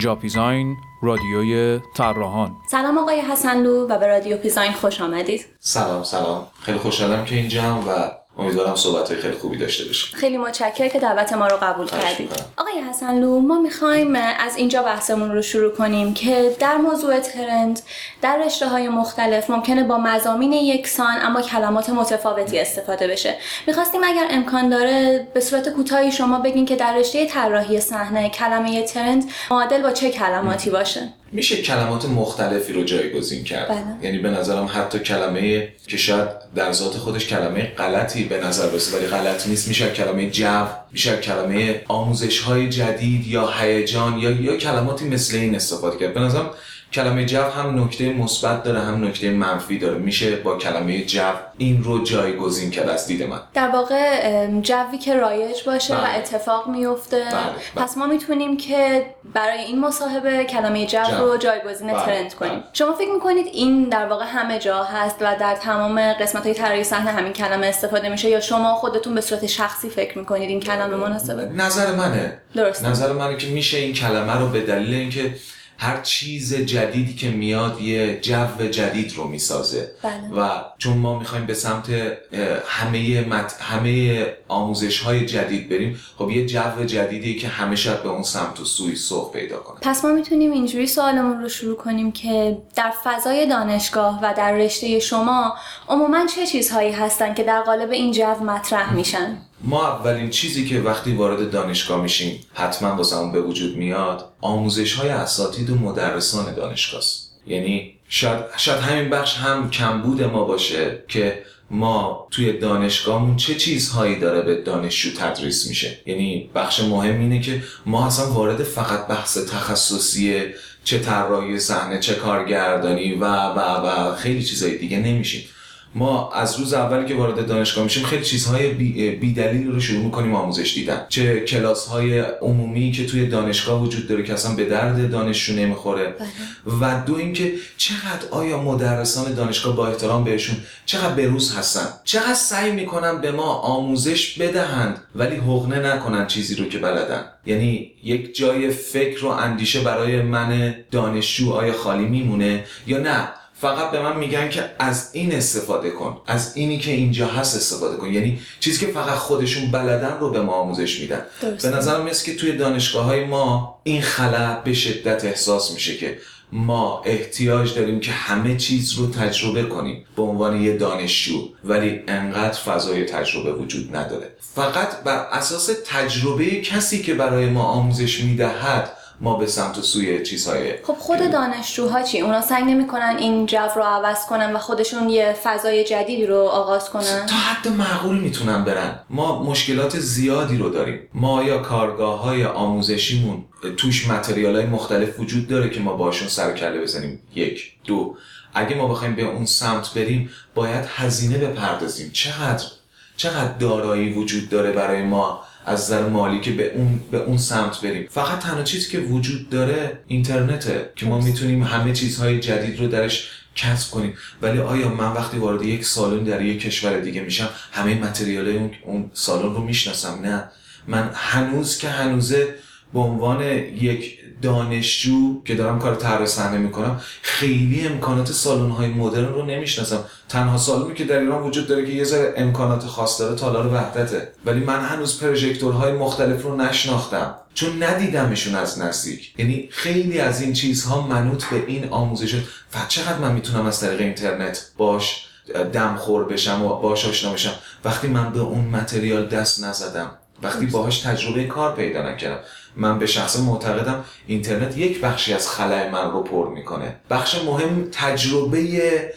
جاپیزاین رادیوی طراحان. سلام آقای حسنلو و به رادیو پیزاین خوش آمدید. سلام سلام. خیلی خوشحالم که اینجا و امیدوارم صحبت خیلی خوبی داشته باشیم. خیلی متشکرم که دعوت ما رو قبول کردید. آقای حسنلو ما می‌خوایم از اینجا بحثمون رو شروع کنیم که در موضوع ترند در رشته های مختلف ممکنه با مزامین یکسان اما کلمات متفاوتی استفاده بشه. می‌خواستیم اگر امکان داره به صورت کوتاهی شما بگین که در رشته طراحی صحنه کلمه ترند معادل با چه کلماتی باشه؟ میشه کلمات مختلفی رو جایگزین کرد. بله. یعنی به نظرم حتی کلمه که شاید در ذات خودش کلمه غلطی به نظر برسه ولی غلط نیست. میشه کلمه جو میشه کلمه آموزش های جدید یا هیجان یا یا کلماتی مثل این استفاده کرد. به نظرم کلمه جو هم نکته مثبت داره هم نکته منفی داره میشه با کلمه جو این رو جایگزین کرد از دید من در واقع جوی که رایج باشه و بله. اتفاق میفته بله. پس ما می‌تونیم که برای این مصاحبه کلمه جو جو. رو جایگزین بله. ترند کنیم بله. شما فکر می‌کنید این در واقع همه جا هست و در تمام قسمت های طراحی صحنه همین کلمه استفاده میشه یا شما خودتون به صورت شخصی فکر می‌کنید این کلمه مناسبه نظر منه درست نظر منه که میشه این کلمه رو به دلیل اینکه هر چیز جدیدی که میاد یه جو جدید رو می‌سازه. بله. و چون ما می‌خوایم به سمت همه مت... همه آموزش های جدید بریم خب یه جو جدیدی که شاید به اون سمت و سوی سوق پیدا کنه. پس ما می‌تونیم اینجوری سوالمون رو شروع کنیم که در فضای دانشگاه و در رشته شما عموما چه چیزهایی هستن که در قالب این جو مطرح میشن؟ ما اولین چیزی که وقتی وارد دانشگاه میشیم حتما واسمون به وجود میاد آموزش های اساتید و مدرسان دانشگاه است یعنی شاید, شاید همین بخش هم کمبود ما باشه که ما توی دانشگاهمون چه چیزهایی داره به دانشجو تدریس میشه. یعنی بخش مهم اینه که ما اصلا وارد فقط بحث تخصصی چه طراحی صحنه چه کارگردانی و و و خیلی چیزهای دیگه نمیشیم. ما از روز اولی که وارد دانشگاه میشیم خیلی چیزهای بی, بی دلیل رو شروع می‌کنیم آموزش دیدن. چه کلاس های عمومی که توی دانشگاه وجود داره که اصلا به درد دانشجو نمی‌خوره. و دو اینکه چقدر آیا مدرسان دانشگاه با احترام بهشون چقدر بروز هستن. چقدر سعی می‌کنن به ما آموزش بدهند ولی حقنه نکنن چیزی رو که بلدن. یعنی یک جای فکر و اندیشه برای من دانشجو آیا خالی میمونه یا نه؟ فقط به من میگن که از این استفاده کن از اینی که اینجا هست استفاده کن. یعنی چیزی که فقط خودشون بلدن رو به ما آموزش میدن. به نظرم مثل که توی دانشگاه های ما این خلا به شدت احساس میشه که ما احتیاج داریم که همه چیز رو تجربه کنیم به عنوان یه دانشجو ولی انقدر فضای تجربه وجود نداره. فقط بر اساس تجربه کسی که برای ما آموزش می‌دهد ما به سمت و سوی چیزهای خب خود دانشجوها چی؟ اونا سعی نمی‌کنن این جو رو عوض کنن و خودشون یه فضای جدیدی رو آغاز کنن؟ تا حد معقول می‌تونن برن. ما مشکلات زیادی رو داریم. ما یا کارگاه های آموزشیمون توش متریال های مختلف وجود داره که ما باشون سر کله بزنیم. یک. دو. اگه ما بخوایم به اون سمت بریم باید هزینه بپردازیم. چقدر؟ چقدر دارایی وجود داره برای ما؟ از نظر مالی که به اون به اون سمت بریم. فقط تنها چیزی که وجود داره اینترنته که ما می‌تونیم همه چیزهای جدید رو درش کسب کنیم. ولی آیا من وقتی وارد یک سالن در یک کشور دیگه میشم همه متریال اون, اون سالن رو می‌شناسم؟ نه. من هنوز که هنوزه به عنوان یک دانشجو که دارم کار طراحی صحنه می‌کنم خیلی امکانات سالن های مدرن رو نمی‌شناسم. تنها سالنی که در ایران وجود داره که یه ذره امکانات خاص داره تالار وحدته. ولی من هنوز پروژکتورهای مختلف رو نشناختم. چون ندیدمشون از نزدیک. یعنی خیلی از این چیزها منوط به این آموزشات و چقدر من می‌تونم از طریق اینترنت باش دمخور بشم و باش آشنا بشم؟ وقتی من به اون متریال دست نزدم وقتی باهاش تجربه کار پیدا نکردم. من به شخص معتقدم اینترنت یک بخشی از خلای من رو پر می‌کنه. بخش مهم تجربه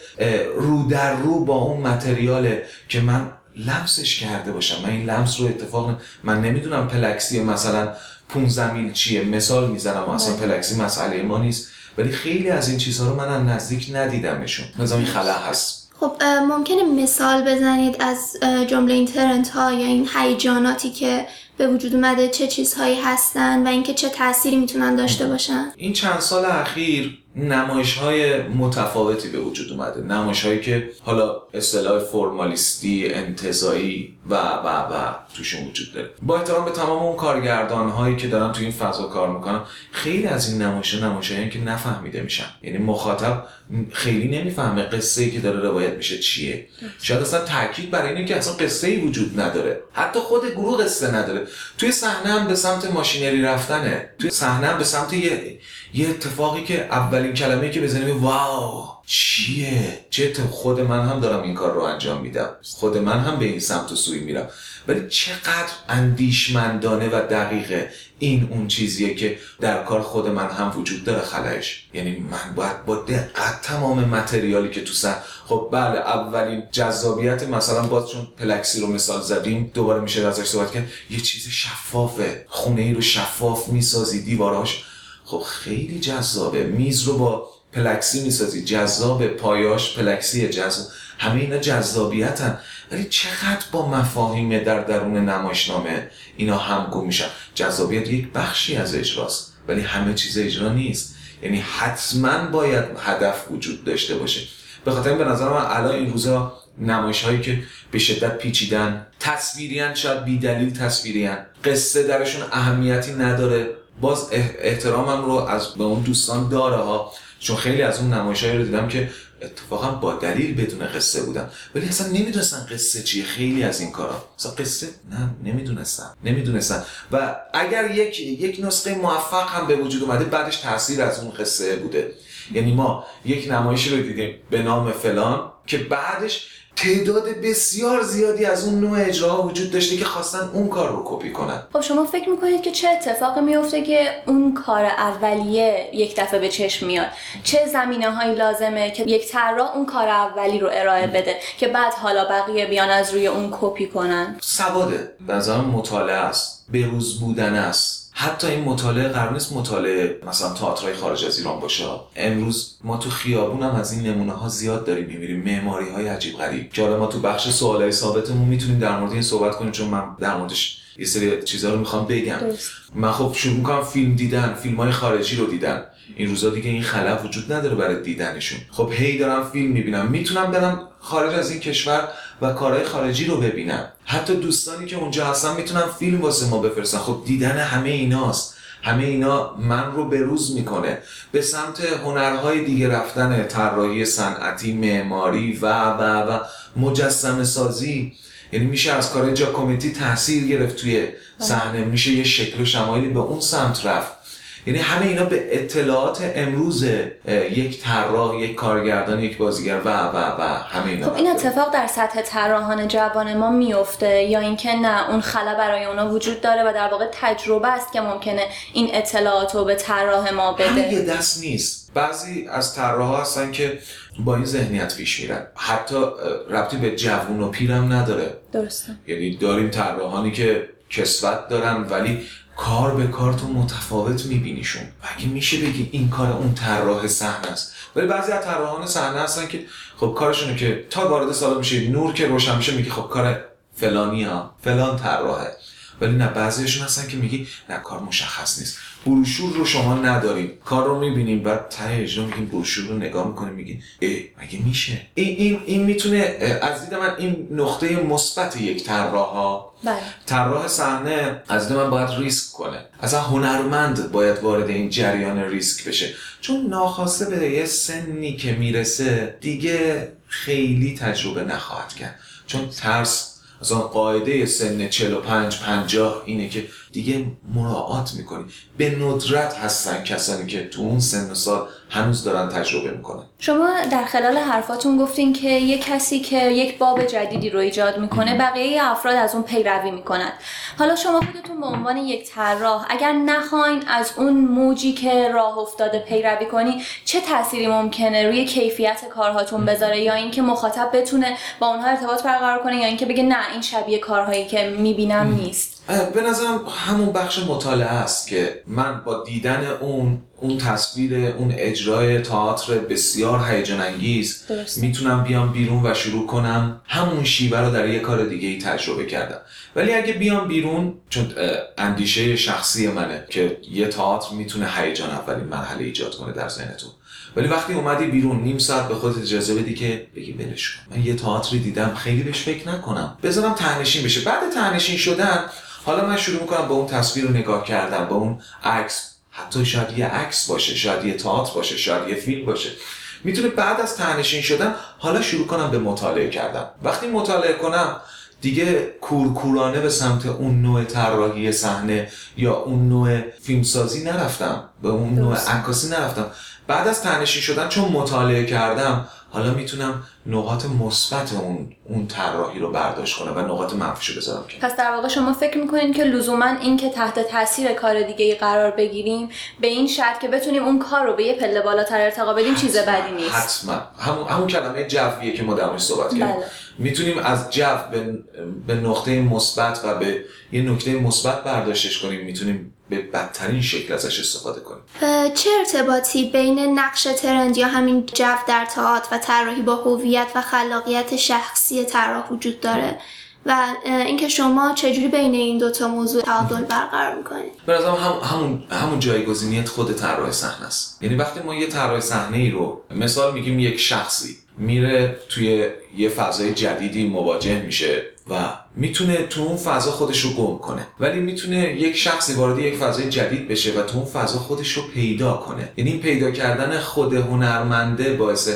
رو در رو با اون متریاله که من لمسش کرده باشم. من این لمس رو اتفاق من نمی‌دونم پلکسی مثلا 15 میل چیه. مثال می‌زنم اصلا پلکسی مسئله ما نیست. ولی خیلی از این چیزها رو من نزدیک ندیدمشون. مثلا این خلا هست. خب ممکنه مثال بزنید از جمله این ترنت ها یا این هیجاناتی که به وجود اومده چه چیزهایی هستن و اینکه چه تأثیری می‌تونن داشته باشن. این چند سال اخیر نمایش های متفاوتی به وجود اومده. نمایش هایی که حالا اصطلاح فرمالیستی انتظایی و و و توشون وجود داره. با احترام به تمام اون کارگردان هایی که دارن تو این فضا کار می‌کنن خیلی از این نمایش نمایش هایی که نفهمیده میشن. یعنی مخاطب خیلی نمی‌فهمه قصه ای که داره روایت میشه چیه. شاید اصلا تاکید برای اینه که اصلا قصه ای وجود نداره. حتی خود گروه قصه نداره. توی صحنه هم به سمت ماشینری رفتنه. توی صحنه هم به سمت یه یه اتفاقی که اولین کلمه که بزنیم واو چیه؟ چه خود من هم دارم این کار رو انجام میدم. خود من هم به این سمت و سوی میرم. ولی چقدر اندیشمندانه و دقیقه این اون چیزیه که در کار خود من هم وجود داره خلایش. یعنی من باید با دقت تمام متریالی که تو سر خب بله اولین جذابیت مثلا باز چون پلکسی رو مثال زدیم دوباره میشه ازش صحبت کرد یه چیز شفافه. خونه ای رو شفاف می‌سازی دیواراش خب خیلی جذابه. میز رو با پلکسی می‌سازی. جذاب پایاش پلکسی جذاب. همه اینا جذابیتن. ولی چقدر با مفاهیم در درون نمایشنامه اینا همگو میشن. جذابیت یک بخشی از اجراست. ولی همه چیز اجرا نیست. یعنی حتما باید هدف وجود داشته باشه. به خاطر این به نظر من الان این روزا نمایش هایی که به شدت پیچیدن تصویریان شاید بیدلیل تصویریان قصه درشون اهمیتی نداره. باز احترامم رو از به اون دوستان داره ها. چون خیلی از اون نمایشایی رو دیدم که اتفاقا با دلیل بدون قصه بودن. ولی اصلا نمی‌دونستن قصه چیه. خیلی از این کارا. اصلا قصه نه نمی‌دونستن. نمی‌دونستن. و اگر یک یک نسخه موفق هم به وجود اومده بعدش تاثیر از اون قصه بوده. یعنی ما یک نمایشی رو دیدیم به نام فلان که بعدش تعداد بسیار زیادی از اون نوع اجراها وجود داشته که خواستن اون کار رو کپی کنن. خب شما فکر می‌کنید که چه اتفاقی میفته که اون کار اولیه یک دفعه به چشم میاد؟ چه زمینه هایی لازمه که یک طراح اون کار اولی رو ارائه بده که بعد حالا بقیه بیان از روی اون کپی کنن؟ سواده. به مطالعه است. بروز بودن است. حتی این مطالعه قرار نیست مطالعه مثلا تئاترای خارج از ایران باشه. امروز ما تو خیابون هم از این نمونه ها زیاد داریم می‌بینیم معماری های عجیب غریب. که ما تو بخش سوالای ثابتمون می‌تونیم در مورد این صحبت کنیم چون من در موردش یه سری چیزها رو می‌خوام بگم. من خب شروع می‌کنم فیلم دیدن فیلم های خارجی رو دیدن. این روزا دیگه این خلف وجود نداره برای دیدنشون. خب هی دارم فیلم می‌بینم. می‌تونم برم خارج از این کشور و کارهای خارجی رو ببینم. حتی دوستانی که اونجا هستن می‌تونن فیلم واسه ما بفرستن. خب دیدن همه ایناست. همه اینا من رو بروز می‌کنه. به سمت هنرهای دیگه رفتن طراحی صنعتی معماری و و و. مجسم سازی یعنی میشه از کارهای جاکومنتی تاثیر گرفت توی صحنه میشه یه شکل و شمایلی به اون سمت رفت. یعنی همه اینا به اطلاعات امروز یک طراح یک کارگردان یک بازیگر و و و همه اینا خب این اتفاق در سطح طراحان جوان ما میفته یا اینکه نه اون خلا برای اونا وجود داره و در واقع تجربه است که ممکنه این اطلاعات رو به طراح ما بده. یه دست نیست. بعضی از طراح هستن که با این ذهنیت پیش میرن. حتی ربطی به جوون و پیرم نداره. درسته. یعنی داریم طراحانی که کسوت دارن ولی کار به کار تو متفاوت میبینیشون. و اگه میشه بگی این کار اون طراح صحنه است؟ ولی بعضی از طراحان صحنه هستن که خب کارشونه که تا وارد سال میشه نور که روشن میشه میگه خب کار فلانی ها فلان طراحه. ولی نه بعضیشون هستن که میگی نه کار مشخص نیست. بروشور رو شما نداریم کار رو می‌بینیم بعد ته اجرا میگیم بروشور رو نگاه می‌کنیم میگیم ای مگه میشه؟ این این این می‌تونه از دید من این نقطه مثبت یک طراح ها بله. طراح صحنه از دید من باید ریسک کنه. اصلا هنرمند باید وارد این جریان ریسک بشه. چون ناخواسته به یه سنی که می‌رسه دیگه خیلی تجربه نخواهد کرد. چون ترس مثلا قاعده سن 45 50 اینه که دیگه مراعات می‌کنی. به ندرت هستن کسانی که تو اون سن و سال هنوز دارن تجربه می‌کنن. شما در خلال حرفاتون گفتین که یک کسی که یک باب جدیدی رو ایجاد می‌کنه بقیه افراد از اون پیروی می‌کنند. حالا شما خودتون به عنوان یک طراح اگر نخواین از اون موجی که راه افتاده پیروی کنی چه تأثیری ممکنه روی کیفیت کارهاتون بذاره؟ یا اینکه مخاطب بتونه با اونها ارتباط برقرار کنه یا اینکه بگه نه این شبیه کارهایی که می‌بینم نیست؟ به نظرم همون بخش مطالعه است که من با دیدن اون اون تصویر اون اجرای تئاتر بسیار هیجان انگیز. می‌تونم بیام بیرون و شروع کنم همون شیوه رو در یه کار دیگه ای تجربه کردم. ولی اگه بیام بیرون چون اندیشه شخصی منه که یه تئاتر می‌تونه هیجان اولین مرحله ایجاد کنه در ذهنتون. ولی وقتی اومدی بیرون نیم ساعت به خودت اجازه بدی که بگی ولش کن. من یه تئاتری دیدم خیلی بهش فکر نکنم. بذارم تهنشین بشه. بعد تهنشین شدن حالا من شروع می‌کنم با اون تصویر رو نگاه کردم با اون عکس حتی شاید یه عکس باشه شاید یه تئاتر باشه شاید یه فیلم باشه. می‌تونه بعد از تهنشین شدن حالا شروع کنم به مطالعه کردن. وقتی مطالعه کنم دیگه کورکورانه به سمت اون نوع طراحی صحنه یا اون نوع فیلمسازی نرفتم. به اون نوع عکاسی نرفتم. بعد از تنشین شدن چون مطالعه کردم حالا می‌تونم نقاط مثبت اون اون طراحی رو برداشت کنم و نقاط منفیشو بذارم که پس در واقع شما فکر می‌کنین که لزوما این که تحت تاثیر کار دیگه ای قرار بگیریم به این شرط که بتونیم اون کار رو به یه پله بالاتر ارتقا بدیم چیز بدی نیست. حتما. همون همون کلمه جویه که ما در صحبت کردیم. بله. می‌تونیم از جو به, به نقطه مثبت و به یه نکته مثبت برداشتش کنیم. می‌تونیم به بدترین شکل ازش استفاده کنیم چه ارتباطی بین نقش ترند یا همین جو در تئاتر و طراحی با هویت و خلاقیت شخصی طراح وجود داره؟ و اینکه شما چجوری بین این دوتا موضوع تعادل برقرار می‌کنید به هم همون همون جایگزینیت خود طراح صحنه است. یعنی وقتی ما یه طراح صحنه ای رو مثال میگیم یک شخصی میره توی یه فضای جدیدی مواجه میشه. و می‌تونه تو اون فضا خودش رو گم کنه. ولی می‌تونه یک شخصی وارد یک فضای جدید بشه و تو اون فضا خودش رو پیدا کنه. یعنی این پیدا کردن خود هنرمنده باعث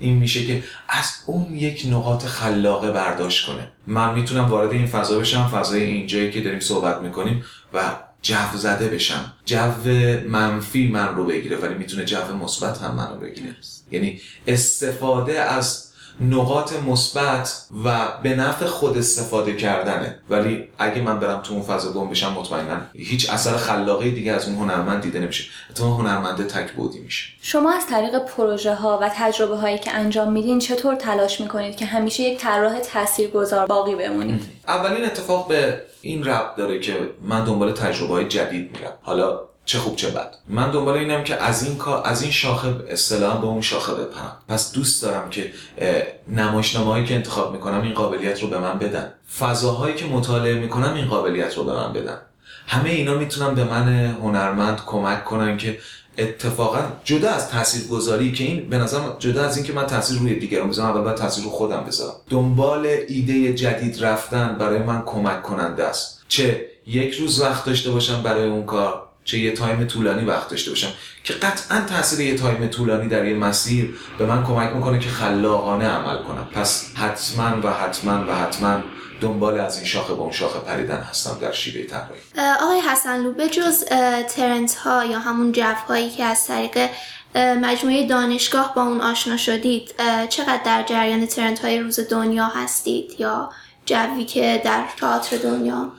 این میشه که از اون یک نقاط خلاقه برداشت کنه. من می‌تونم وارد این فضا بشم فضای اینجایی که داریم صحبت می‌کنیم و جو زده بشم. جو منفی من رو بگیره ولی می‌تونه جو مثبت هم من رو بگیره. یعنی استفاده از نقاط مثبت و به نفع خود استفاده کردنه. ولی اگه من برم تو اون فضا گم بشم مطمئنا هیچ اثر خلاقی دیگه از اون هنرمند دیده نمیشه. اتفاقا هنرمنده تک بودی میشه. شما از طریق پروژه ها و تجربه هایی که انجام میدین چطور تلاش می‌کنید که همیشه یک طراح تاثیرگذار باقی بمونید؟ اولین اتفاق به این ربط داره که من دنبال تجربه های جدید میرم. حالا چه خوب چه بد. من دنبال اینم که از این کار از این شاخه اصطلاحا به اون شاخه بپرم. پس دوست دارم که نمایشنامه‌هایی که انتخاب می‌کنم این قابلیت رو به من بدن. فضاهایی که مطالعه می‌کنم این قابلیت رو به من بدن. همه اینا می‌تونن به من هنرمند کمک کنن که اتفاقا جدا از تاثیر گذاری که این به نظرم جدا از اینکه من تاثیر روی دیگران بذارم اول باید تاثیر رو خودم بذارم. دنبال ایده جدید رفتن برای من کمک کننده است. چه؟ یک روز وقت داشته باشم برای اون کار. چه یه تایم طولانی وقت داشته باشم. که قطعا تاثیر یه تایم طولانی در یه مسیر به من کمک می‌کنه که خلاقانه عمل کنم. پس حتما و حتما و حتما دنبال از این شاخه به اون شاخه پریدن هستم در شیوه طراحی. آقای حسن به جز ترنت ها یا همون جو هایی که از طریق مجموعه دانشگاه با اون آشنا شدید چقدر در جریان ترنت های روز دنیا هستید یا جوی که در تئاتر دنیا؟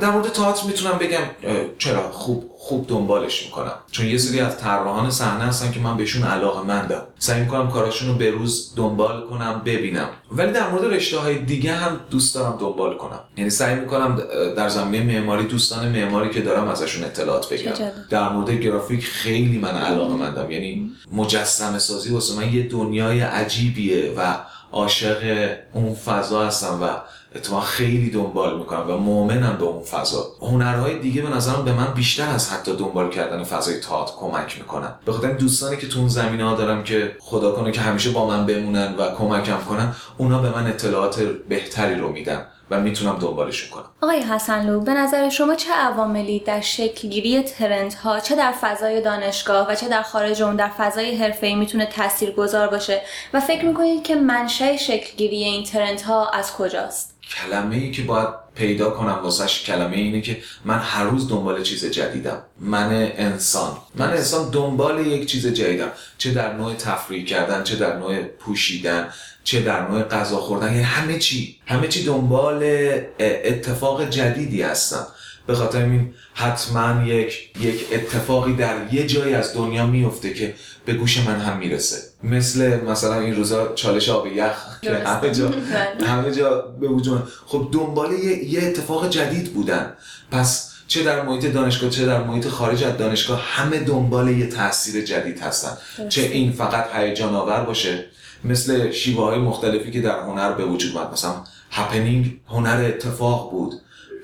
در, مورد تئاتر می‌تونم بگم چرا خوب خوب دنبالش می‌کنم. چون یه سری از طراحان صحنه هستن که من بهشون علاقه مندم. سعی می‌کنم کاراشون رو به روز دنبال کنم ببینم. ولی در مورد رشته های دیگه هم دوست دارم دنبال کنم. یعنی سعی می‌کنم در زمینه معماری دوستان معماری که دارم ازشون اطلاعات بگیرم. در مورد گرافیک خیلی من علاقه مندم. یعنی مجسمه سازی واسه من یه دنیای عجیبیه و عاشق اون فضا هستم و اتفاقا خیلی دنبال می‌کنم و مؤمنم به اون فضا. هنرهای دیگه به نظرم به من بیشتر از حتی دنبال کردن فضای تئاتر کمک می‌کنن. به خاطر دوستانی که تو اون زمینه ها دارم که خدا کنه که همیشه با من بمونن و کمکم کنن اونا به من اطلاعات بهتری رو میدن و می‌تونم دنبالشون کنم. آقای حسنلو به نظر شما چه عواملی در شکلگیری ترند ها چه در فضای دانشگاه و چه در خارج اون در فضای حرفه‌ای می‌تونه تاثیرگذار باشه؟ و فکر می‌کنید که منشأ شکلگیری این ترند ها از کجاست؟ کلمه ای که باید پیدا کنم واسش کلمه اینه که من هر روز دنبال چیز جدیدم. من انسان. من انسان دنبال یک چیز جدیدم. چه در نوع تفریح کردن چه در نوع پوشیدن چه در نوع غذا خوردن. یعنی همه چی. همه چی دنبال اتفاق جدیدی هستم به خاطر این حتما یک یک اتفاقی در یه جایی از دنیا میفته که به گوش من هم می‌رسه. مثل مثلا این روزا چالش آب یخ که. همه جا. همه جا به وجود. خب دنبال یه, یه اتفاق جدید بودن پس چه در محیط دانشگاه چه در محیط خارج از دانشگاه همه دنبال یه تاثیر جدید هستن چه این فقط هیجان آور باشه مثل شیوه های مختلفی که در هنر به وجود اومد مثلا هپنینگ هنر اتفاق بود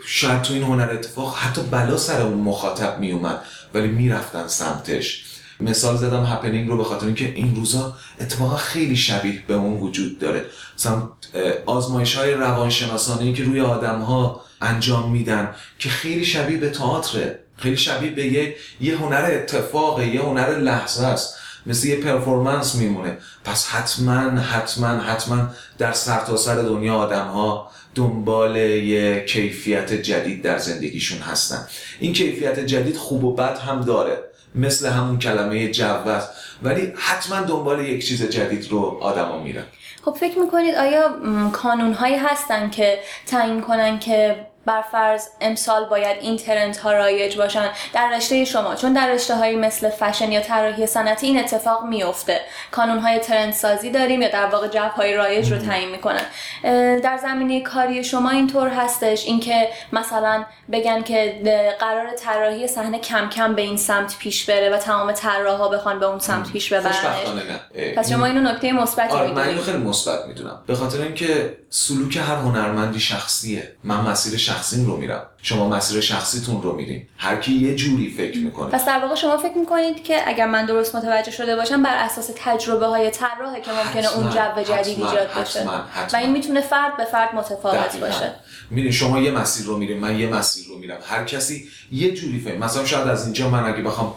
شاید تو این هنر اتفاق حتی بلا سر اون مخاطب می اومد ولی می‌رفتن سمتش مثال زدم هپنینگ رو به خاطر اینکه این روزا اتفاقا خیلی شبیه به اون وجود داره. مثلا آزمایش های روانشناسانه که روی آدم ها انجام میدن که خیلی شبیه به تئاتره. خیلی شبیه به یه, یه هنر اتفاقه یه هنر لحظه است. مثل یه پرفورمنس میمونه. پس حتما حتما حتما در سرتاسر سر دنیا آدم ها دنبال یه کیفیت جدید در زندگیشون هستن. این کیفیت جدید خوب و بد هم داره. مثل همون کلمه جو است ولی حتما دنبال یک چیز جدید رو آدما میرن. خب فکر می‌کنید آیا کانون هایی هستن که تعیین کنن که بر فرض امسال باید این ترنت ها رایج باشن. در رشته شما چون در رشته هایی مثل فشن یا طراحی صنعتی این اتفاق میفته کانون های ترند سازی داریم یا در واقع جو های رایج رو تعیین می‌کنن. در زمینه کاری شما اینطور هستش. اینکه مثلا بگن که قرار طراحی صحنه کم کم به این سمت پیش بره و تمام طراحا بخوان به اون سمت پیش ببرن. پس شما اینو نکته مثبتی آره من اینو خیلی مثبت می‌دونم. به خاطر اینکه سلوک هر هنرمندی شخصیه. من مسیر شخصیم رو میرم. شما مسیر شخصیتون رو میرین. هر کی یه جوری فکر می‌کنه. پس در واقع شما فکر می‌کنید که اگر من درست متوجه شده باشم بر اساس تجربه های طراحه که ممکنه اون جو جدید ایجاد بشه. و این می‌تونه فرد به فرد متفاوت باشه. میرین شما یه مسیر رو میرین من یه مسیر رو میرم. هر کسی یه جوری فهم مثلا شاید از اینجا من اگه بخوام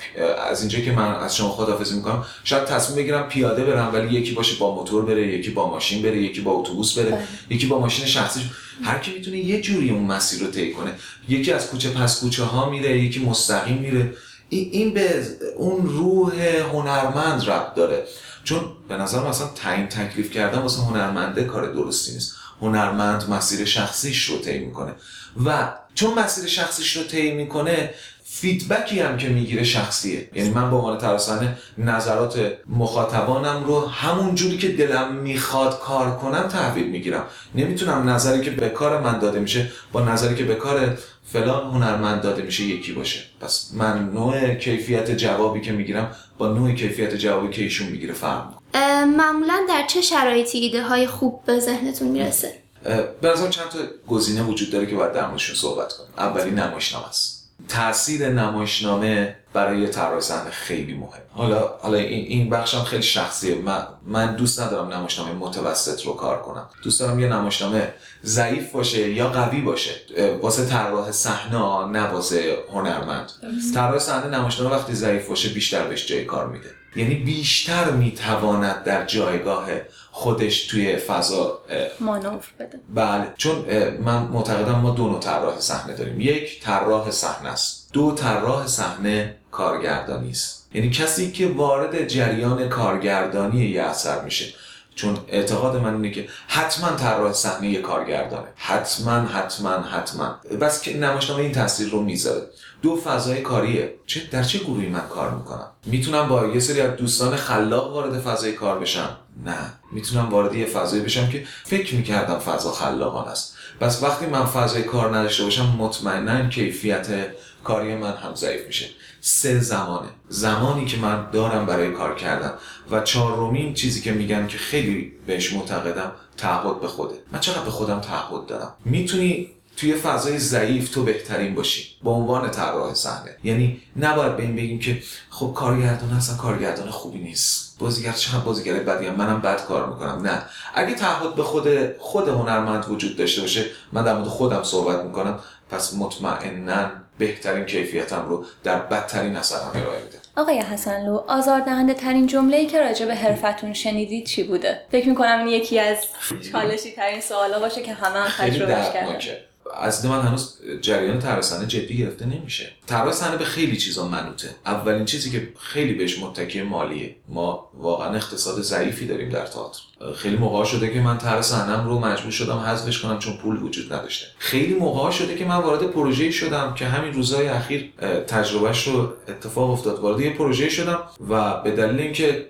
از اینجا که من از شما خداحافظی می‌کنم شاید تصمیم بگیرم پیاده برم ولی یکی باشه با موتور بره یکی با ماشین بره یکی با اتوبوس بره یکی با ماشین شخصی هر کی می‌تونه یه جوری اون مسیر رو طی کنه. یکی از کوچه پس کوچه ها میره یکی مستقیم میره. این به اون روح هنرمند ربط داره. چون به نظر مثلا تعیین تکلیف کردن واسه هنرمنده کار درستی نیست. هنرمند مسیر شخصیش رو طی می‌کنه. و چون مسیر شخصیش رو طی می‌کنه فیدبکی هم که می‌گیره شخصیه. یعنی من به عنوان تراسنه نظرات مخاطبانم رو همون جوری که دلم می‌خواد کار کنم تحویل می‌گیرم. نمی‌تونم نظری که به کار من داده میشه با نظری که به کار فلان هنرمند داده میشه یکی باشه. پس من نوع کیفیت جوابی که می‌گیرم با نوع کیفیت جوابی که ایشون می‌گیره فرق معمولا در چه شرایطی ایده های خوب به ذهنتون می‌رسه؟ به چند تا گزینه وجود داره که باید در موردشون صحبت کنیم. اولی نمایشنامه است. تاثیر نمایشنامه برای طراح صحنه خیلی مهم حالا حالا این این بخشم خیلی شخصیه. من من دوست ندارم نمایشنامه متوسط رو کار کنم. دوست دارم یه نمایشنامه ضعیف باشه یا قوی باشه. واسه طراح صحنه نه واسه هنرمند طراح صحنه نمایشنامه وقتی ضعیف باشه بیشتر بهش جای کار میده. یعنی بیشتر می‌تواند در جایگاه خودش توی فضا مانور بده. بله چون من معتقدم ما دو نوع طراح صحنه داریم. یک طراح صحنه است. دو طراح صحنه کارگردانی است. یعنی کسی که وارد جریان کارگردانی یه اثر میشه. چون اعتقاد من اینه که حتما طراح صحنه یه کارگردانه. حتما حتما حتما. بس که نمایشنامه این تاثیر رو می‌ذاره. دو فضای کاریه. چه در چه گروهی من کار می‌کنم؟ می‌تونم با یه سری از دوستان خلاق وارد فضای کار بشم؟ نه. می‌تونم وارد یه فضایی بشم که فکر می‌کردم فضا خلاقان است. بس وقتی من فضای کار نداشته باشم مطمئنا کیفیت کاری من هم ضعیف میشه. سه زمانه. زمانی که من دارم برای کار کردن و چهارمین چیزی که میگن که خیلی بهش معتقدم تعهد به خوده. من چقدر به خودم تعهد دارم؟ می‌تونی توی فضای ضعیف تو بهترین باشی. به عنوان طراح صحنه. یعنی نباید به این بگیم که خب کارگردان اصلا کارگردان خوبی نیست. بازیگر چقدر بازیگر بدی هم؟ منم بد کار می‌کنم. نه. اگه تعهد به خود خود هنرمند وجود داشته باشه من در مورد خودم صحبت می‌کنم. پس مطمئنا بهترین کیفیتم رو در بدترین اثرم ارائه میدم آقای حسنلو آزاردهنده ترین جمله‌ای که راجع به حرفتون شنیدید چی بوده؟ فکر می‌کنم این یکی از چالشی ترین سوالا باشه که همه هم تجربهش کردن. از من هنوز جریان طراحی صحنه جدی گرفته نمیشه. طراحی صحنه به خیلی چیزا منوطه. اولین چیزی که خیلی بهش متکی مالیه. ما واقعا اقتصاد ضعیفی داریم در تئاتر. خیلی موقع شده که من طرح صحنه‌ام رو مجبور شدم حذفش کنم چون پول وجود نداشته. خیلی موقع شده که من وارد پروژه‌ای شدم که همین روزهای اخیر تجربهش رو اتفاق افتاد. وارد یه پروژه شدم و به دلیل اینکه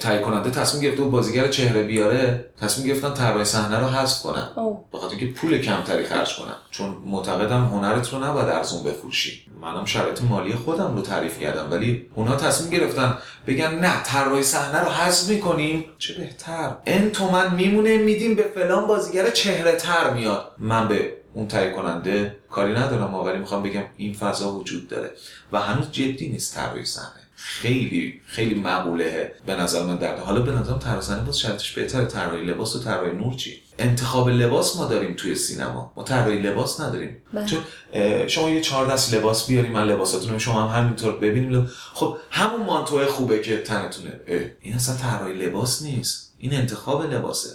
تهیه کننده تصمیم گرفته و بازیگر چهره بیاره تصمیم گرفتن طراحی صحنه رو حذف کنن. بخاطر اینکه پول کمتری خرج کنن. چون معتقدم هنرت رو نباید ارزون بفروشی. منم شرایط مالی خودم رو تعریف کردم ولی اونا تصمیم گرفتن بگن نه طراحی صحنه رو حذف می‌کنیم. چه بهتر. ان تومن میمونه میدیم به فلان بازیگر چهره تر میاد. من به اون تهیه کننده کاری ندارم ولی می‌خوام بگم این فضا وجود داره و هنوز جدی نیست طراحی صحنه. خیلی خیلی مقوله به نظر من درده حالا به نظرم طراحی باز شرطش بهتره. طراحی لباس و طراحی نور چی؟ انتخاب لباس ما داریم توی سینما. ما طراحی لباس نداریم. بله. چون شما یه چهار دست لباس بیاری من لباساتون شما هم همینطور ببینیم. خب همون مانتوه خوبه که تنتونه. این اصلا طراحی لباس نیست. این انتخاب لباسه.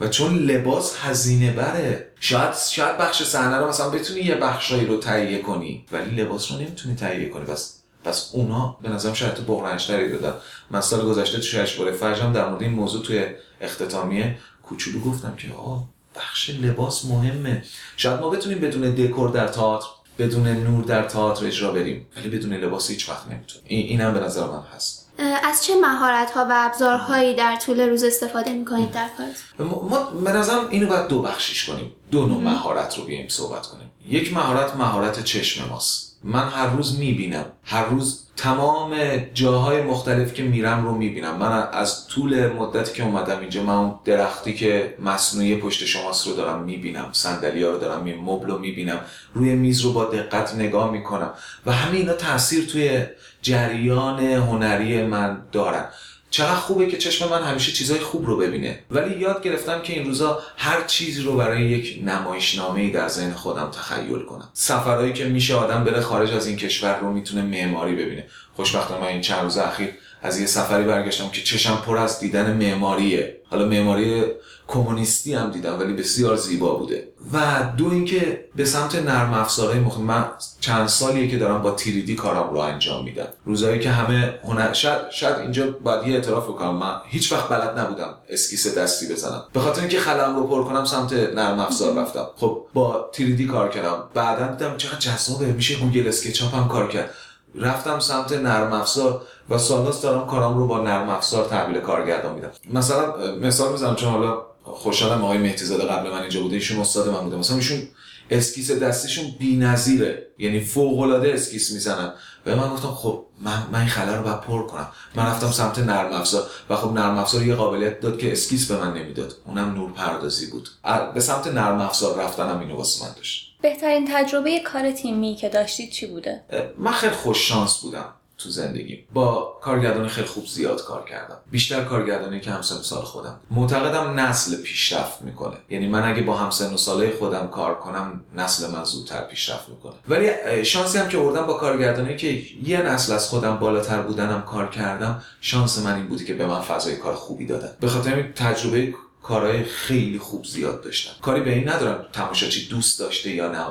و چون لباس هزینه بره شاید شاید بخش صحنه رو مثلا بتونی یه بخشایی رو تهیه کنی ولی لباس رو نمی‌تونی تهیه کنی. بس پس اونا به نظرم شاید بغرنجتری دادن من سال گذشته تو جشنواره فرجم در مورد این موضوع توی اختتامیه کوچولو گفتم که آه بخش لباس مهمه. شاید ما بتونیم بدون دکور در تئاتر بدون نور در تئاتر اجرا بریم ولی بدون لباس هیچ وقت نمی‌تونیم. این اینم به نظر من هست. از چه مهارت ها و ابزارهایی در طول روز استفاده می‌کنید در کار ما به نظرم اینو باید دو بخشیش کنیم. دو نوع مهارت رو بیایم صحبت کنیم. یک مهارت مهارت چشم ماست. من هر روز می‌بینم. هر روز تمام جاهای مختلف که میرم رو می‌بینم. من از طول مدتی که اومدم اینجا من اون درختی که مصنوعی پشت شماست رو دارم می‌بینم. صندلی ها رو دارم می مبل رو می‌بینم. روی میز رو با دقت نگاه می‌کنم. و همه اینا تاثیر توی جریان هنری من دارن چقدر خوبه که چشم من همیشه چیزای خوب رو ببینه. ولی یاد گرفتم که این روزا هر چیزی رو برای یک نمایشنامه ای در ذهن خودم تخیل کنم. سفرهایی که میشه آدم بره خارج از این کشور رو می‌تونه معماری ببینه. خوشبختانه من این چند روز اخیر از یه سفری برگشتم که چشم پر از دیدن معماریه. حالا معماری کمونیستی هم دیدم ولی بسیار زیبا بوده. و دو اینکه به سمت نرم افزارهای مخ... من چند سالیه که دارم با 3D کارم رو انجام میدم. روزایی که همه هنر شاید, شاید اینجا باید یه اعتراف بکنم. من هیچ وقت بلد نبودم اسکیس دستی بزنم. به خاطر اینکه خلأم رو پر کنم سمت نرم افزار رفتم. خب با 3D کار کردم. بعدا دیدم چقدر جذابه. میشه Google SketchUp هم کار کرد. رفتم سمت نرم افزار و سال‌هاست دارم کارم رو با نرم افزار تحویل کارگردان میدم. مثلا مثال می‌زنم چون حالا خوشحالم آقای مهدیزاده قبل من اینجا بوده ایشون استاد من بوده. مثلا ایشون اسکیس دستشون بی‌نظیره یعنی فوق العاده اسکیس می‌زنن. و من گفتم خب من من این خلا رو باید پر کنم. من رفتم سمت نرم افزار و خب نرم افزار یه قابلیت داد که اسکیس به من نمی‌داد. اونم نور پردازی بود به سمت نرم افزار رفتنم اینو واسه من داشت. بهترین تجربه کار تیمی که داشتید چی بوده؟ من خیلی خوش شانس بودم تو زندگی با کارگردان خیلی خوب زیاد کار کردم. بیشتر کارگردانی که همسن خودم. معتقدم نسل پیشرفت می‌کنه. یعنی من اگه با همسن و ساله خودم کار کنم نسل من زودتر پیشرفت می‌کنه. ولی شانسی هم که بردم با کارگردانی که یه نسل از خودم بالاتر بودنم کار کردم شانس من این بودی که به من فضای کار خوبی دادن. به خاطر تجربه کارهای خیلی خوب زیاد داشتم. کاری به این ندارم تماشاچی دوست داشته یا نه.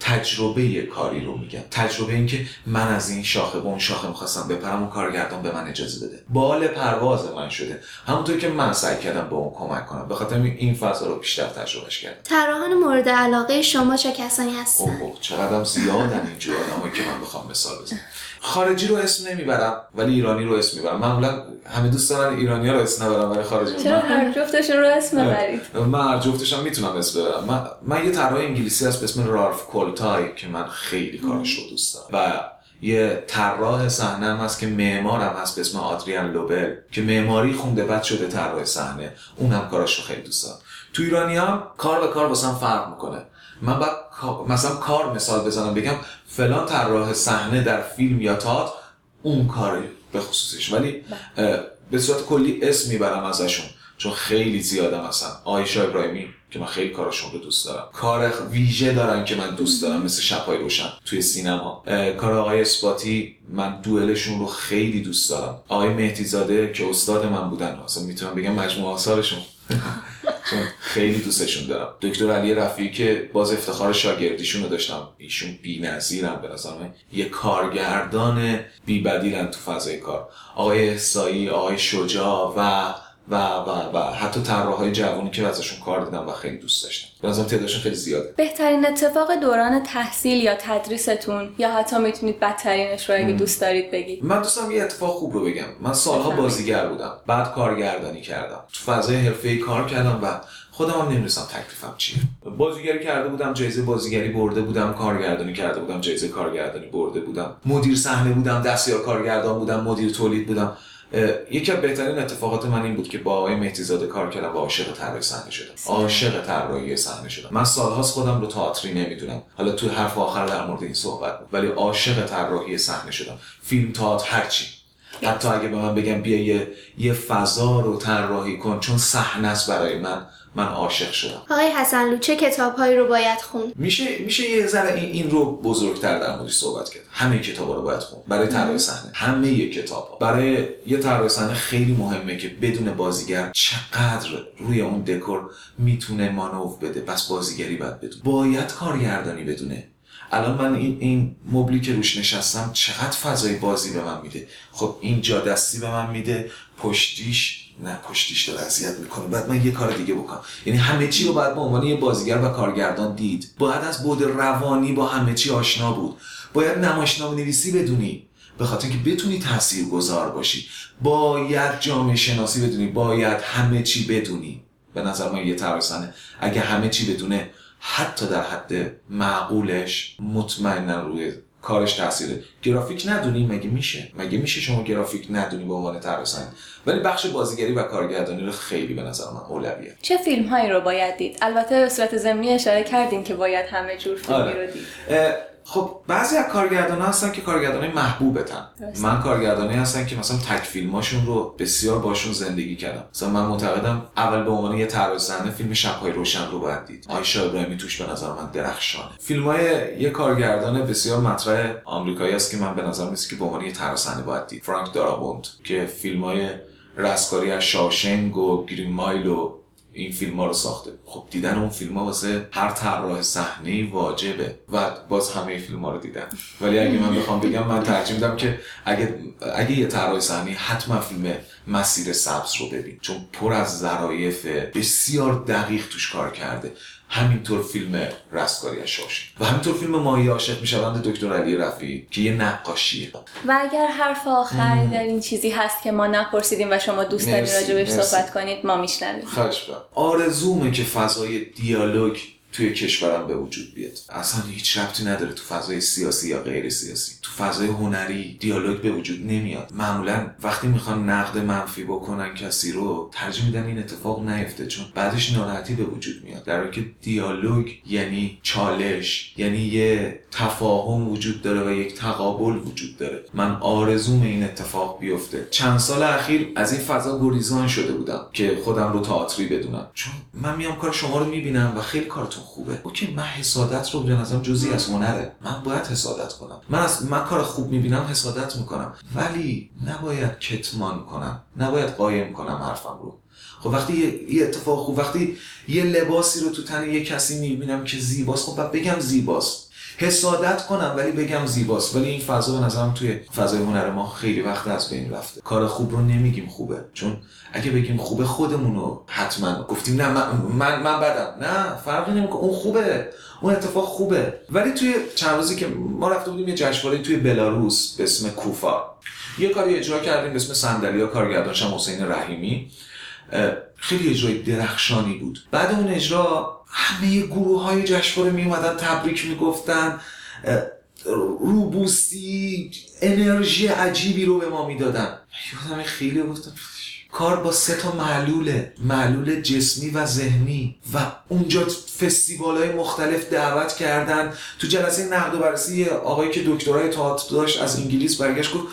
تجربه کاری رو میگم. تجربه این که من از این شاخه به اون شاخه می‌خواستم بپرم و کارگردان به من اجازه بده. بال پرواز من شده. همونطور که من سعی کردم به اون کمک کنم. به خاطر این فضا رو بیشتر تجربهش کردم. طراحان مورد علاقه شما چه کسانی هستن؟ اوه چقدرم زیادن اینجور آدمایی که من بخوام مثال بزنم. خارجی رو اسم نمی‌برم ولی ایرانی رو اسم می‌برم. معمولا همه دوست دارن ایرانی رو اسم نبرم ولی خارجی چرا هر جفتشون رو اسم ببرید من هر جفتشم می‌تونم اسم ببرم. من, من یه طراح انگلیسی هست به اسم رالف کولتای که من خیلی کارش رو دوست دارم. و یه طراح صحنه هم هست که معمارم هست به اسم آدریان لوبل که معماری خونده بعد شده طراح صحنه. اونم کارش رو خیلی دوست دارم. تو ایرانی هم کار به کار واسم فرق می‌کنه. من بعد مثلا کار مثال بزنم بگم فلان طراح صحنه در فیلم یا تئاتر اون کاری به خصوصش. ولی بله. به صورت کلی اسم می‌برم ازشون. چون خیلی زیادم هستن آیشا ابراهیمی که من خیلی کارشون رو دوست دارم. کار ویژه دارن که من دوست دارم مثل شبهای روشن توی سینما. کار آقای اسپاتی من دوئلشون رو خیلی دوست دارم. آقای مهدی زاده که استاد من بودن اصلا می‌تونم بگم مجموعه آثارشون. خیلی دوستشون دارم. دکتر علی رفیعی که باز افتخار شاگردیشون رو داشتم. ایشون بی‌نظیرم به نظر من. یه کارگردان بی‌بدیلن تو فضای کار. آقای احسایی آقای شجاع و و و و حتی طراحهای جوانی که ازشون کار دیدم و خیلی دوست داشتم. به نظرم تعدادشون خیلی زیاده. بهترین اتفاق دوران تحصیل یا تدریستون یا حتی می‌تونید بدترینش رو اگه دوست دارید بگید. من دوستم یه اتفاق خوب رو بگم. من سالها. بازیگر بودم. بعد کارگردانی کردم. تو فضای حرفه‌ای کار کردم و خودم هم نمی‌دونستم تکلیفم چیه. بازیگری کرده بودم جایزه بازیگری برده بودم کارگردانی کرده بودم جایزه کارگردانی برده بودم. مدیر صحنه بودم دستیار کارگردان بودم مدیر تولید بودم. یکی از بهترین اتفاقات من این بود که با آقای مهدی زاده کار کردم و عاشق طراحی صحنه شدم. عاشق طراحی صحنه شدم. من سالهاست خودم رو تئاتری نمی‌دونم. حالا تو حرف آخر در مورد این صحبت بود. ولی عاشق طراحی صحنه شدم. فیلم تئاتر هرچی. حتی اگه به من بگم بیا یه, یه فضا رو طراحی کن چون صحنه است برای من. من عاشق شدم. آقای حسنلو چه کتابهایی رو باید خوند؟ میشه میشه یه ذره این, این رو بزرگتر در موردش صحبت کرد. همه کتابا رو باید خوند. برای طراحی صحنه. همه کتاب برای یه طراح صحنه خیلی مهمه که بدون بازیگر چقدر روی اون دکور می‌تونه مانور بده. بس بازیگری باید بدون باید کارگردانی بدونه. الان من این این مبلی که روش نشستم چقدر فضای بازی به من میده؟ خب این جا دستی به من میده پشتیش نه پشتیش داره اذیت می‌کنه. بعد من یه کار دیگه بکنم. یعنی همه چی رو باید به عنوان یه بازیگر و کارگردان دید. باید از بود روانی با همه چی آشنا بود. باید نمایشنامه نویسی بدونی. به خاطر اینکه بتونی تأثیر گذار باشی. باید جامعه شناسی بدونی. باید همه چی بدونی. به نظر من یه صحنه اگه همه چی بدونه حتی در حد معقولش مطمئنا روی کارش تاثیره. گرافیک ندونی مگه میشه؟ مگه میشه شما گرافیک ندونی به عنوان طراح صحنه ولی بخش بازیگری و کارگردانی رو خیلی به نظر من اولویه. چه فیلم هایی رو باید دید؟ البته به صورت ضمنی اشاره کردیم که باید همه جور فیلمی آره. رو دید. خب بعضی از کارگردان هستن که کارگردانی محبوبتن. درسته. من کارگردانی هستن که مثلا تک فیلماشون رو بسیار باشون زندگی کردم. مثلا من معتقدم اول به عنوان یه طراح صحنه فیلم شبهای روشن رو باید دید. آیشا ابراهیمی توش به نظر من درخشانه. فیلم های یه کارگردان بسیار مطرح آمریکایی است که من به نظر میاد که به عنوان یه طراح صحنه باید دید. فرانک دارابوند که فیلم های رستگاری از شاوشنگ و گرین مایل و این فیلم ها رو ساخته. خب دیدن اون فیلم ها واسه هر طراح صحنه واجبه. و باز همه فیلم ها رو دیدم ولی اگه من بخوام بگم من ترجیح میدم که اگه اگه یه طراح صحنه حتما فیلم مسیر سبز رو ببین. چون پر از ظرایف بسیار دقیق توش کار کرده. همینطور فیلم رستگاری شاوشنگ و همینطور فیلم ماهی عاشق می‌شوند دکتر علی رفیعی که یه نقاشیه. و اگر حرف آخری در این چیزی هست که ما نپرسیدیم و شما دوست مرسی، راجبش مرسی. صحبت کنید ما میشنویم. خواهش می‌کنم. آرزومه که فضای دیالوگ توی کشورم به وجود بیاد. اصلا هیچ ربطی نداره تو فضای سیاسی یا غیر سیاسی. تو فضای هنری دیالوگ به وجود نمیاد. معمولا وقتی می‌خوان نقد منفی بکنن کسی رو ترجیح میدن این اتفاق نیفته چون بعدش ناراحتی به وجود میاد. در حالی که دیالوگ یعنی چالش یعنی یه تفاهم وجود داره و یک تقابل وجود داره. من آرزوم این اتفاق بیفته. چند سال اخیر از این فضا گریزان شده بودم که خودم رو تئاتری بدونم. چون من میام کار شما رو می‌بینم و خیلی کارتون خوبه. اوکی من حسادت رو به نظرم جزئی از هنره. من باید حسادت کنم. من از من کار خوب می‌بینم حسادت می‌کنم. ولی نباید کتمان کنم. نباید قایم کنم حرفم رو. خب وقتی یه, اتفاق خوب وقتی یه لباسی رو تو تن یه کسی می‌بینم که زیباست خب بگم زیباست. حسادت کنم ولی بگم زیباست. ولی این فضا به نظرم توی فضای هنر ما خیلی وقت از بین رفته. کار خوب رو نمیگیم خوبه. چون اگه بگیم خوبه خودمون رو حتما گفتیم نه من من, من بدم. نه فرقی نمی‌کنه. اون خوبه. اون اتفاق خوبه. ولی توی چند روزی که ما رفته بودیم یه جشنواره توی بلاروس به اسم کوفا. یه کاری اجرا کردیم به اسم صندلیا کارگردانش حسین رحیمی. خیلی اجرای درخشانی بود. بعد اون اجرا همه گروه های جشنواره می اومدن تبریک می‌گفتن. روبوستی انرژی عجیبی رو به ما می‌دادن. یادم خیلی گفتم کار با سه تا معلوله. معلول جسمی و ذهنی. و اونجا فستیوال های مختلف دعوت کردن. تو جلسه نقد و بررسی آقایی که دکترای تئاتر داشت از انگلیس برگشت گفت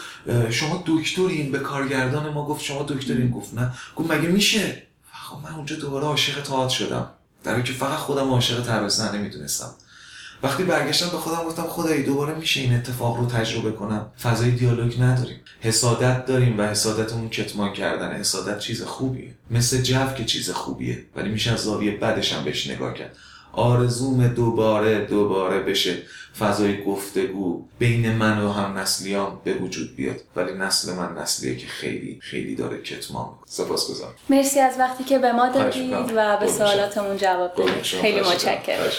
شما دکترین؟ به کارگردان ما گفت شما دکترین؟ گفت نه. گفت مگه میشه؟ خب من اونجا دوباره عاشق تئاتر شدم. در که فقط خودم عاشق طراح صحنه می‌دونستم وقتی برگشتم به خودم گفتم خدایی دوباره میشه این اتفاق رو تجربه کنم؟ فضای دیالوگ نداریم. حسادت داریم و حسادتمون کتمان کردن. حسادت چیز خوبیه. مثل جو که چیز خوبیه ولی میشه از زاویه بدش هم بهش نگاه کرد. آرزوم دوباره دوباره بشه. فضای گفتگو بین من و هم نسلیام به وجود بیاد. ولی نسل من نسلیه که خیلی خیلی داره کتمان سپاس گذارم. مرسی از وقتی که به ما دادید. و به. سوالاتمون جواب دادید. خیلی متشکرم.